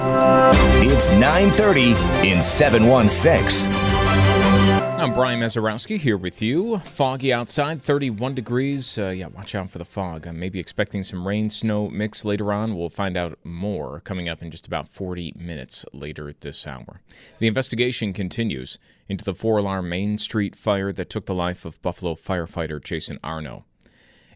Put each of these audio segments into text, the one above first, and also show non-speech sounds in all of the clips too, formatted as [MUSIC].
It's 9:30 in 716. I'm Brian Mazarowski here with you. Foggy outside, 31 degrees. Uh, yeah, watch out for the fog. I may be expecting some rain snow mix later on. We'll find out more coming up in just about 40 minutes later at this hour. The investigation continues into the four alarm Main Street fire that took the life of Buffalo firefighter Jason Arno.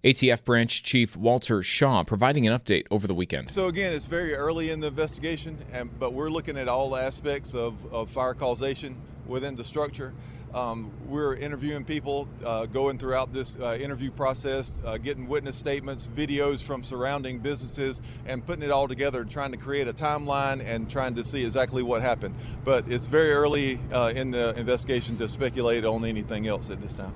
ATF Branch Chief Walter Shaw providing an update over the weekend. So again, it's very early in the investigation, and, but we're looking at all aspects of, of fire causation within the structure. Um, we're interviewing people, uh, going throughout this uh, interview process, uh, getting witness statements, videos from surrounding businesses, and putting it all together, trying to create a timeline and trying to see exactly what happened. But it's very early uh, in the investigation to speculate on anything else at this time.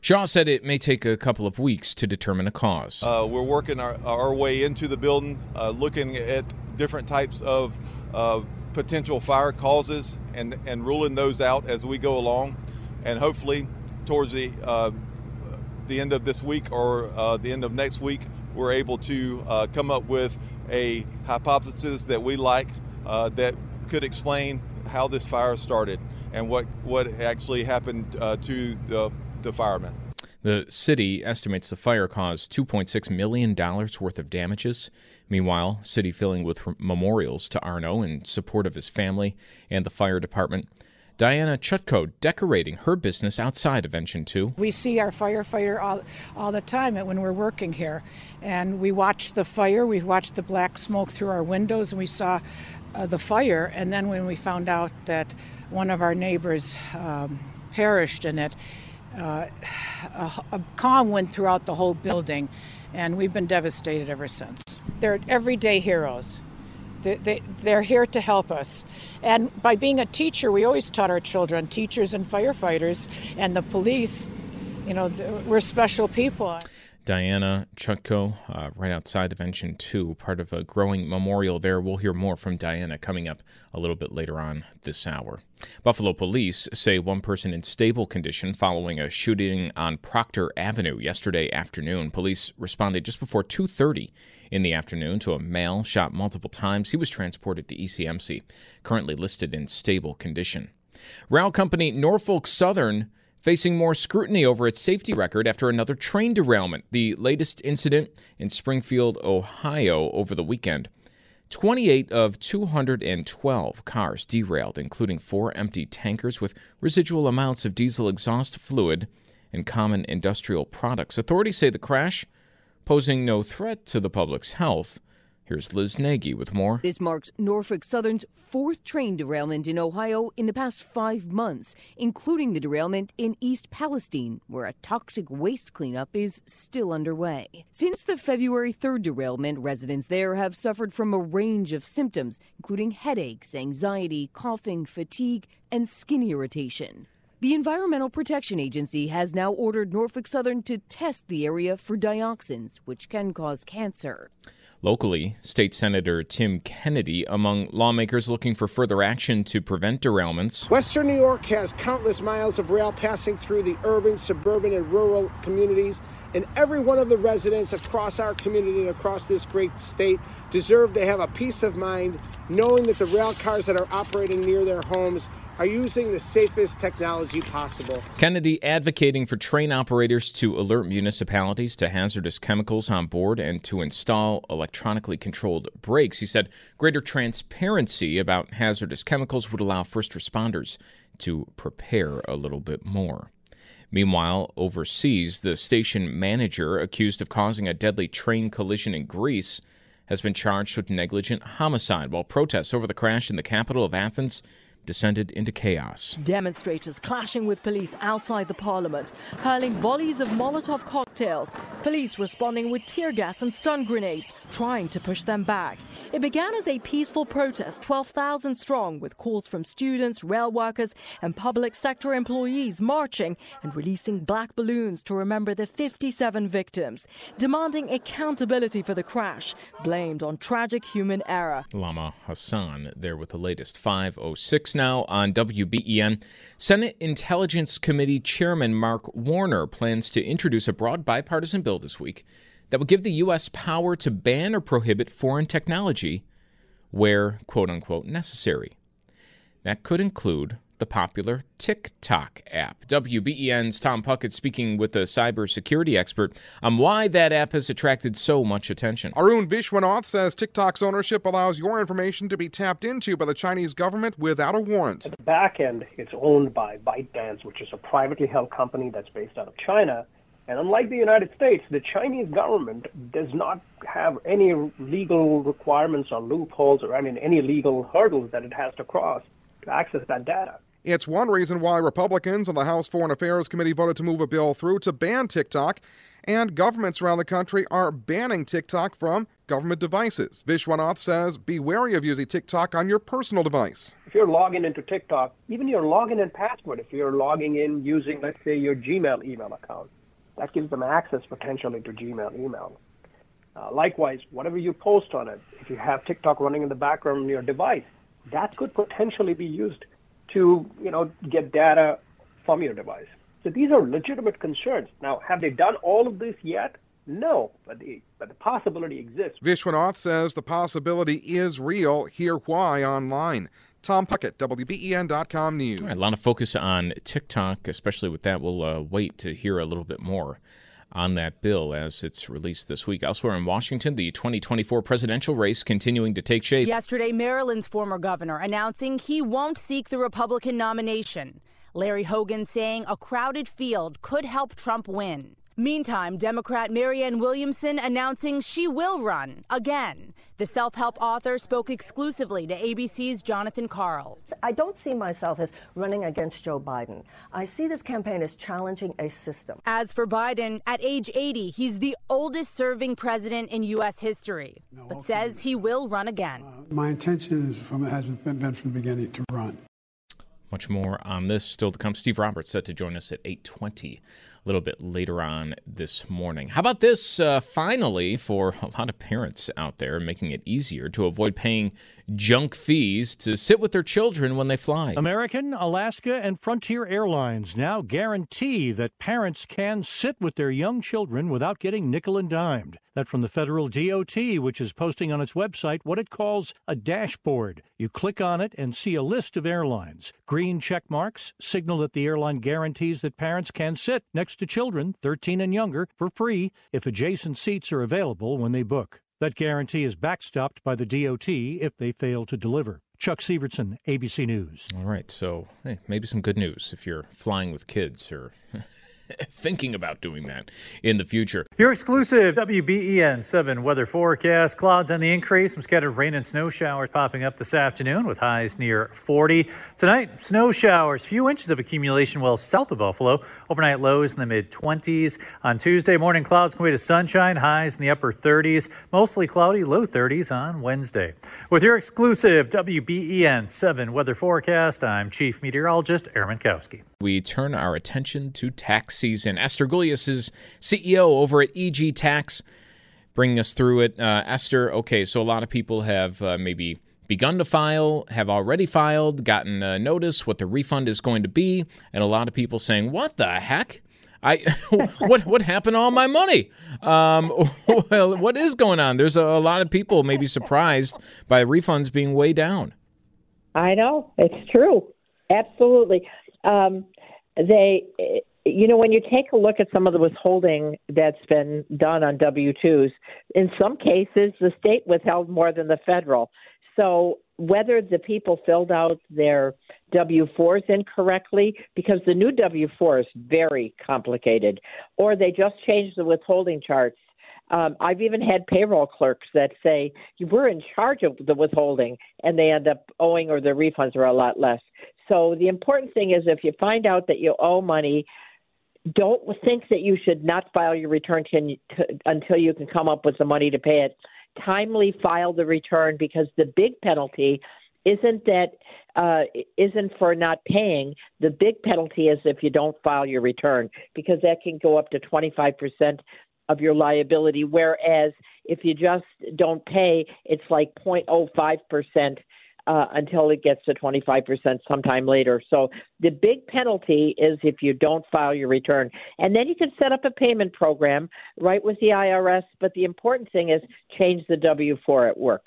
Shaw said it may take a couple of weeks to determine a cause. Uh, we're working our, our, way into the building, uh, looking at different types of uh, potential fire causes and, and ruling those out as we go along. And hopefully, towards the, uh, the end of this week or uh, the end of next week, we're able to uh, come up with a hypothesis that we like that could explain how this fire started and what, what actually happened to the the firemen. The city estimates the fire caused $2.6 million worth of damages. Meanwhile, city filling with memorials to Arno in support of his family and the fire department. Diana Chutko decorating her business outside of Engine 2. We see our firefighter all, all the time when we're working here. And we watch the fire, we watch the black smoke through our windows, and we saw uh, the fire. And then when we found out that one of our neighbors um, perished in it, uh, [SIGHS] a, a calm went throughout the whole building, and we've been devastated ever since. They're everyday heroes. They, they, they're here to help us. And by being a teacher, we always taught our children, teachers and firefighters and the police, you know, we're special people. Diana Chutko, uh, right outside of Engine 2, part of a growing memorial there. We'll hear more from Diana coming up a little bit later on this hour. Buffalo police say one person in stable condition following a shooting on Proctor Avenue yesterday afternoon. Police responded just before 2:30 in the afternoon to a male shot multiple times. He was transported to ECMC, currently listed in stable condition. Rail company Norfolk Southern facing more scrutiny over its safety record after another train derailment, the latest incident in Springfield, Ohio over the weekend. 28 of 212 cars derailed, including four empty tankers with residual amounts of diesel exhaust fluid and common industrial products. Authorities say the crash, posing no threat to the public's health, Here's Liz Nagy with more. This marks Norfolk Southern's fourth train derailment in Ohio in the past five months, including the derailment in East Palestine, where a toxic waste cleanup is still underway. Since the February 3rd derailment, residents there have suffered from a range of symptoms, including headaches, anxiety, coughing, fatigue, and skin irritation. The Environmental Protection Agency has now ordered Norfolk Southern to test the area for dioxins, which can cause cancer. Locally, State Senator Tim Kennedy among lawmakers looking for further action to prevent derailments. Western New York has countless miles of rail passing through the urban, suburban, and rural communities, and every one of the residents across our community and across this great state deserve to have a peace of mind knowing that the rail cars that are operating near their homes are using the safest technology possible. Kennedy advocating for train operators to alert municipalities to hazardous chemicals on board and to install electronically controlled brakes. He said greater transparency about hazardous chemicals would allow first responders to prepare a little bit more. Meanwhile, overseas, the station manager accused of causing a deadly train collision in Greece has been charged with negligent homicide while protests over the crash in the capital of Athens descended into chaos. Demonstrators clashing with police outside the parliament, hurling volleys of Molotov cocktails, police responding with tear gas and stun grenades, trying to push them back. It began as a peaceful protest, 12,000 strong, with calls from students, rail workers, and public sector employees marching and releasing black balloons to remember the 57 victims, demanding accountability for the crash, blamed on tragic human error. Lama Hassan there with the latest 506 now on WBEN. Senate Intelligence Committee Chairman Mark Warner plans to introduce a broad bipartisan bill this week that would give the U.S. power to ban or prohibit foreign technology where, quote unquote, necessary. That could include the popular TikTok app. WBEN's Tom Puckett speaking with a cybersecurity expert on why that app has attracted so much attention. Arun Vishwanath says TikTok's ownership allows your information to be tapped into by the Chinese government without a warrant. At the back end, it's owned by ByteDance, which is a privately held company that's based out of China. And unlike the United States, the Chinese government does not have any legal requirements or loopholes or, I mean, any legal hurdles that it has to cross to access that data. It's one reason why Republicans on the House Foreign Affairs Committee voted to move a bill through to ban TikTok, and governments around the country are banning TikTok from government devices. Vishwanath says be wary of using TikTok on your personal device. If you're logging into TikTok, even your login and password, if you're logging in using, let's say, your Gmail email account, that gives them access potentially to Gmail email. Uh, likewise, whatever you post on it, if you have TikTok running in the background on your device, that could potentially be used to you know get data from your device. So these are legitimate concerns. Now, have they done all of this yet? No, but the, but the possibility exists. Vishwanath says the possibility is real. Hear why online. Tom Puckett, WBEN.com News. Right, a lot of focus on TikTok, especially with that. We'll uh, wait to hear a little bit more on that bill as it's released this week. Elsewhere in Washington, the 2024 presidential race continuing to take shape. Yesterday, Maryland's former governor announcing he won't seek the Republican nomination. Larry Hogan saying a crowded field could help Trump win. Meantime, Democrat Marianne Williamson announcing she will run again. The self help author spoke exclusively to ABC's Jonathan Karl. I don't see myself as running against Joe Biden. I see this campaign as challenging a system. As for Biden, at age 80, he's the oldest serving president in U.S. history, no, but okay. says he will run again. Uh, my intention is from, has been, been from the beginning to run. Much more on this still to come. Steve Roberts set to join us at 820 a little bit later on this morning. How about this? Uh, finally, for a lot of parents out there, making it easier to avoid paying junk fees to sit with their children when they fly. American, Alaska, and Frontier Airlines now guarantee that parents can sit with their young children without getting nickel and dimed. That from the federal DOT, which is posting on its website what it calls a dashboard. You click on it and see a list of airlines. Green check marks signal that the airline guarantees that parents can sit next to children 13 and younger for free if adjacent seats are available when they book. That guarantee is backstopped by the DOT if they fail to deliver. Chuck Sivertson, ABC News. All right, so hey, maybe some good news if you're flying with kids or [LAUGHS] [LAUGHS] thinking about doing that in the future. Your exclusive WBEN 7 weather forecast. Clouds on the increase. Some scattered rain and snow showers popping up this afternoon with highs near 40. Tonight, snow showers, few inches of accumulation well south of Buffalo. Overnight lows in the mid 20s. On Tuesday, morning clouds can way to sunshine, highs in the upper 30s. Mostly cloudy, low 30s on Wednesday. With your exclusive WBEN 7 weather forecast, I'm Chief Meteorologist Aaron Mentkowski. We turn our attention to tax season. Esther Gulyas is CEO over at EG Tax, bringing us through it. Uh, Esther, okay, so a lot of people have uh, maybe begun to file, have already filed, gotten a notice what the refund is going to be, and a lot of people saying, "What the heck." I [LAUGHS] what what happened to all my money? Um, [LAUGHS] well, what is going on? There's a, a, lot of people maybe surprised by refunds being way down. I know it's true, absolutely. Um, they you know, when you take a look at some of the withholding that's been done on W 2s, in some cases the state withheld more than the federal. So whether the people filled out their W 4s incorrectly, because the new W 4 is very complicated, or they just changed the withholding charts. Um, I've even had payroll clerks that say were in charge of the withholding, and they end up owing or their refunds are a lot less. So the important thing is if you find out that you owe money, don't think that you should not file your return to, to, until you can come up with the money to pay it. Timely file the return because the big penalty isn't that uh, isn't for not paying. The big penalty is if you don't file your return because that can go up to 25 percent of your liability. Whereas if you just don't pay, it's like 0.05 percent uh, until it gets to 25% sometime later. So the big penalty is if you don't file your return. And then you can set up a payment program right with the IRS. But the important thing is change the W 4 at work.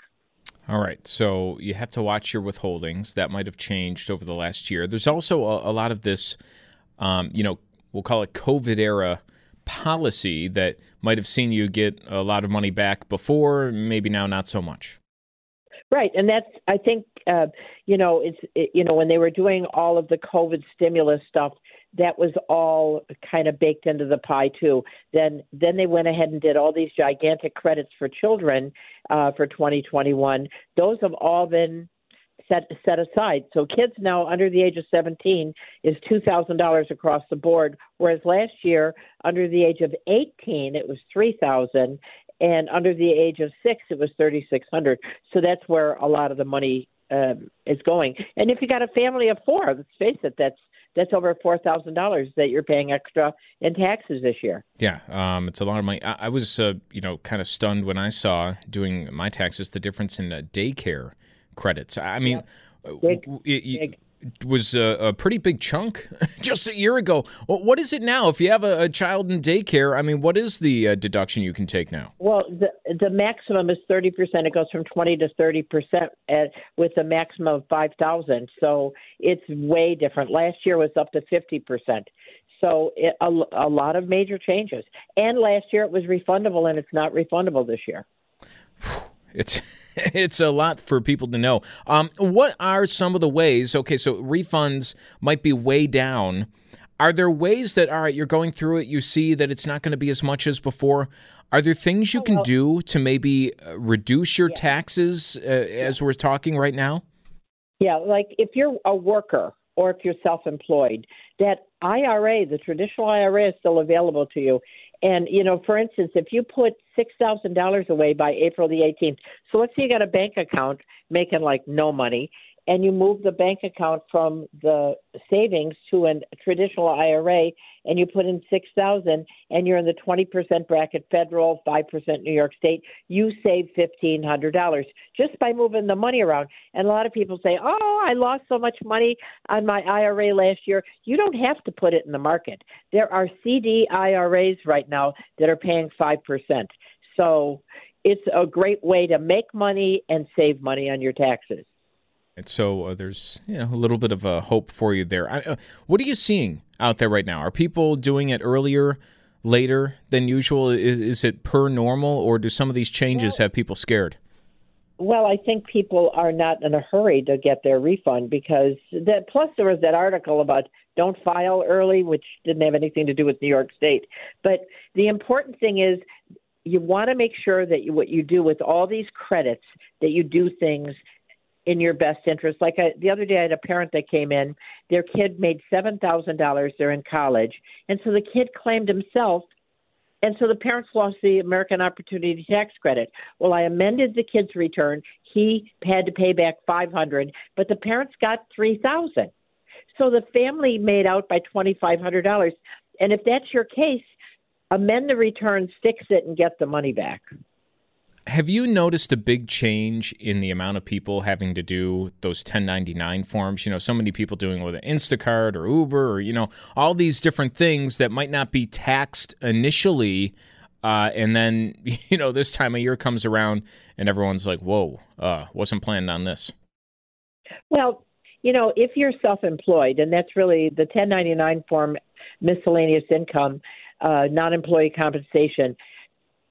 All right. So you have to watch your withholdings. That might have changed over the last year. There's also a, a lot of this, um, you know, we'll call it COVID era policy that might have seen you get a lot of money back before, maybe now not so much. Right, and that's I think uh, you know it's it, you know when they were doing all of the COVID stimulus stuff, that was all kind of baked into the pie too. Then then they went ahead and did all these gigantic credits for children uh, for 2021. Those have all been set set aside. So kids now under the age of 17 is two thousand dollars across the board, whereas last year under the age of 18 it was three thousand, and under the age of six, it was thirty six hundred. So that's where a lot of the money um, is going. And if you got a family of four, let's face it, that's that's over four thousand dollars that you're paying extra in taxes this year. Yeah, um, it's a lot of money. I, I was, uh, you know, kind of stunned when I saw doing my taxes the difference in uh, daycare credits. I mean, big, it, big was a, a, pretty big chunk [LAUGHS] just a year ago. What is it now? If you have a, a child in daycare, I mean, what is the uh, deduction you can take now? Well, the the maximum is thirty percent. It goes from twenty to thirty percent with a maximum of five thousand. So it's way different. Last year was up to fifty percent. So it, a, a lot of major changes. And last year it was refundable, and it's not refundable this year. It's [LAUGHS] it's a lot for people to know. Um, what are some of the ways? Okay, so refunds might be way down. Are there ways that all right, you're going through it, you see that it's not going to be as much as before? Are there things you oh, can do to maybe uh, reduce your yeah. taxes uh, as we're talking right now? Yeah, like if you're a worker or if you're self-employed, that IRA, the traditional IRA, is still available to you. And you know, for instance, if you put six thousand dollars away by April the eighteenth, so let's say you got a bank account making like no money, and you move the bank account from the savings to a traditional IRA and you put in 6000 and you're in the 20% bracket federal, 5% New York State, you save $1500 just by moving the money around. And a lot of people say, "Oh, I lost so much money on my IRA last year." You don't have to put it in the market. There are CD IRAs right now that are paying 5%. So, it's a great way to make money and save money on your taxes. So uh, there's you know, a little bit of a hope for you there. I, uh, what are you seeing out there right now? Are people doing it earlier, later than usual? Is, is it per normal, or do some of these changes well, have people scared? Well, I think people are not in a hurry to get their refund because that. Plus, there was that article about don't file early, which didn't have anything to do with New York State. But the important thing is you want to make sure that you, what you do with all these credits that you do things in your best interest. Like I, the other day, I had a parent that came in. Their kid made seven thousand dollars. They're in college, and so the kid claimed himself, and so the parents lost the American Opportunity Tax Credit. Well, I amended the kid's return. He had to pay back five hundred, but the parents got three thousand. So the family made out by twenty five hundred dollars. And if that's your case, amend the return, fix it, and get the money back. Have you noticed a big change in the amount of people having to do those 1099 forms? You know, so many people doing with Instacart or Uber or, you know, all these different things that might not be taxed initially. Uh, and then, [LAUGHS] you know, this time of year comes around and everyone's like, whoa, uh, wasn't planning on this. Well, you know, if you're self employed, and that's really the 1099 form, miscellaneous income, uh, non employee compensation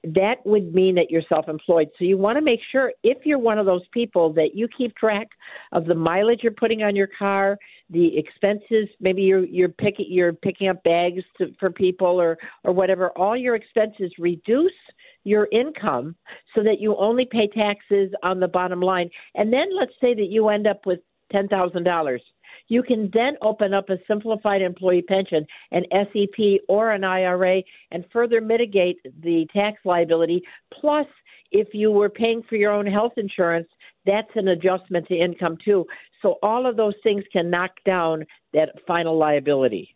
that would mean that you're self employed. So you want to make sure, if you're one of those people, that you keep track of the mileage you're putting on your car, the expenses. Maybe you're you're picking you're picking up bags to, for people or or whatever. All your expenses reduce your income so that you only pay taxes on the bottom line. And then let's say that you end up with ten thousand dollars You can then open up a simplified employee pension, an SEP, or an IRA, and further mitigate the tax liability. Plus, if you were paying for your own health insurance, that's an adjustment to income too. So all of those things can knock down that final liability.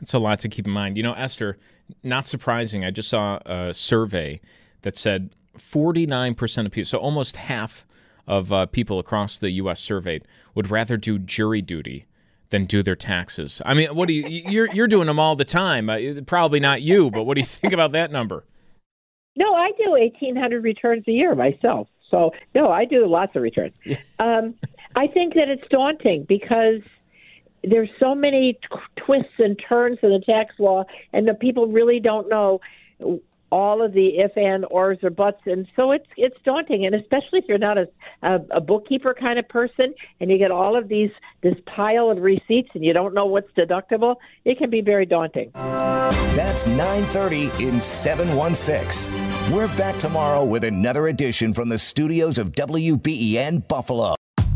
It's a lot to keep in mind. You know, Esther, not surprising. I just saw a survey that said 49% of people, so almost half of uh, people across the U.S. surveyed, would rather do jury duty than do their taxes. I mean, what do you? You're you're doing them all the time. Uh, probably not you, but what do you think about that number? No, I do 1,800 returns a year myself. So no, I do lots of returns. Um, I think that it's daunting because there's so many t- twists and turns in the tax law, and the people really don't know all of the if and ors or buts, and so it's it's daunting. And especially if you're not a, a a bookkeeper kind of person, and you get all of these this pile of receipts, and you don't know what's deductible, it can be very daunting. That's 9:30 in 716. We're back tomorrow with another edition from the studios of WBEN Buffalo.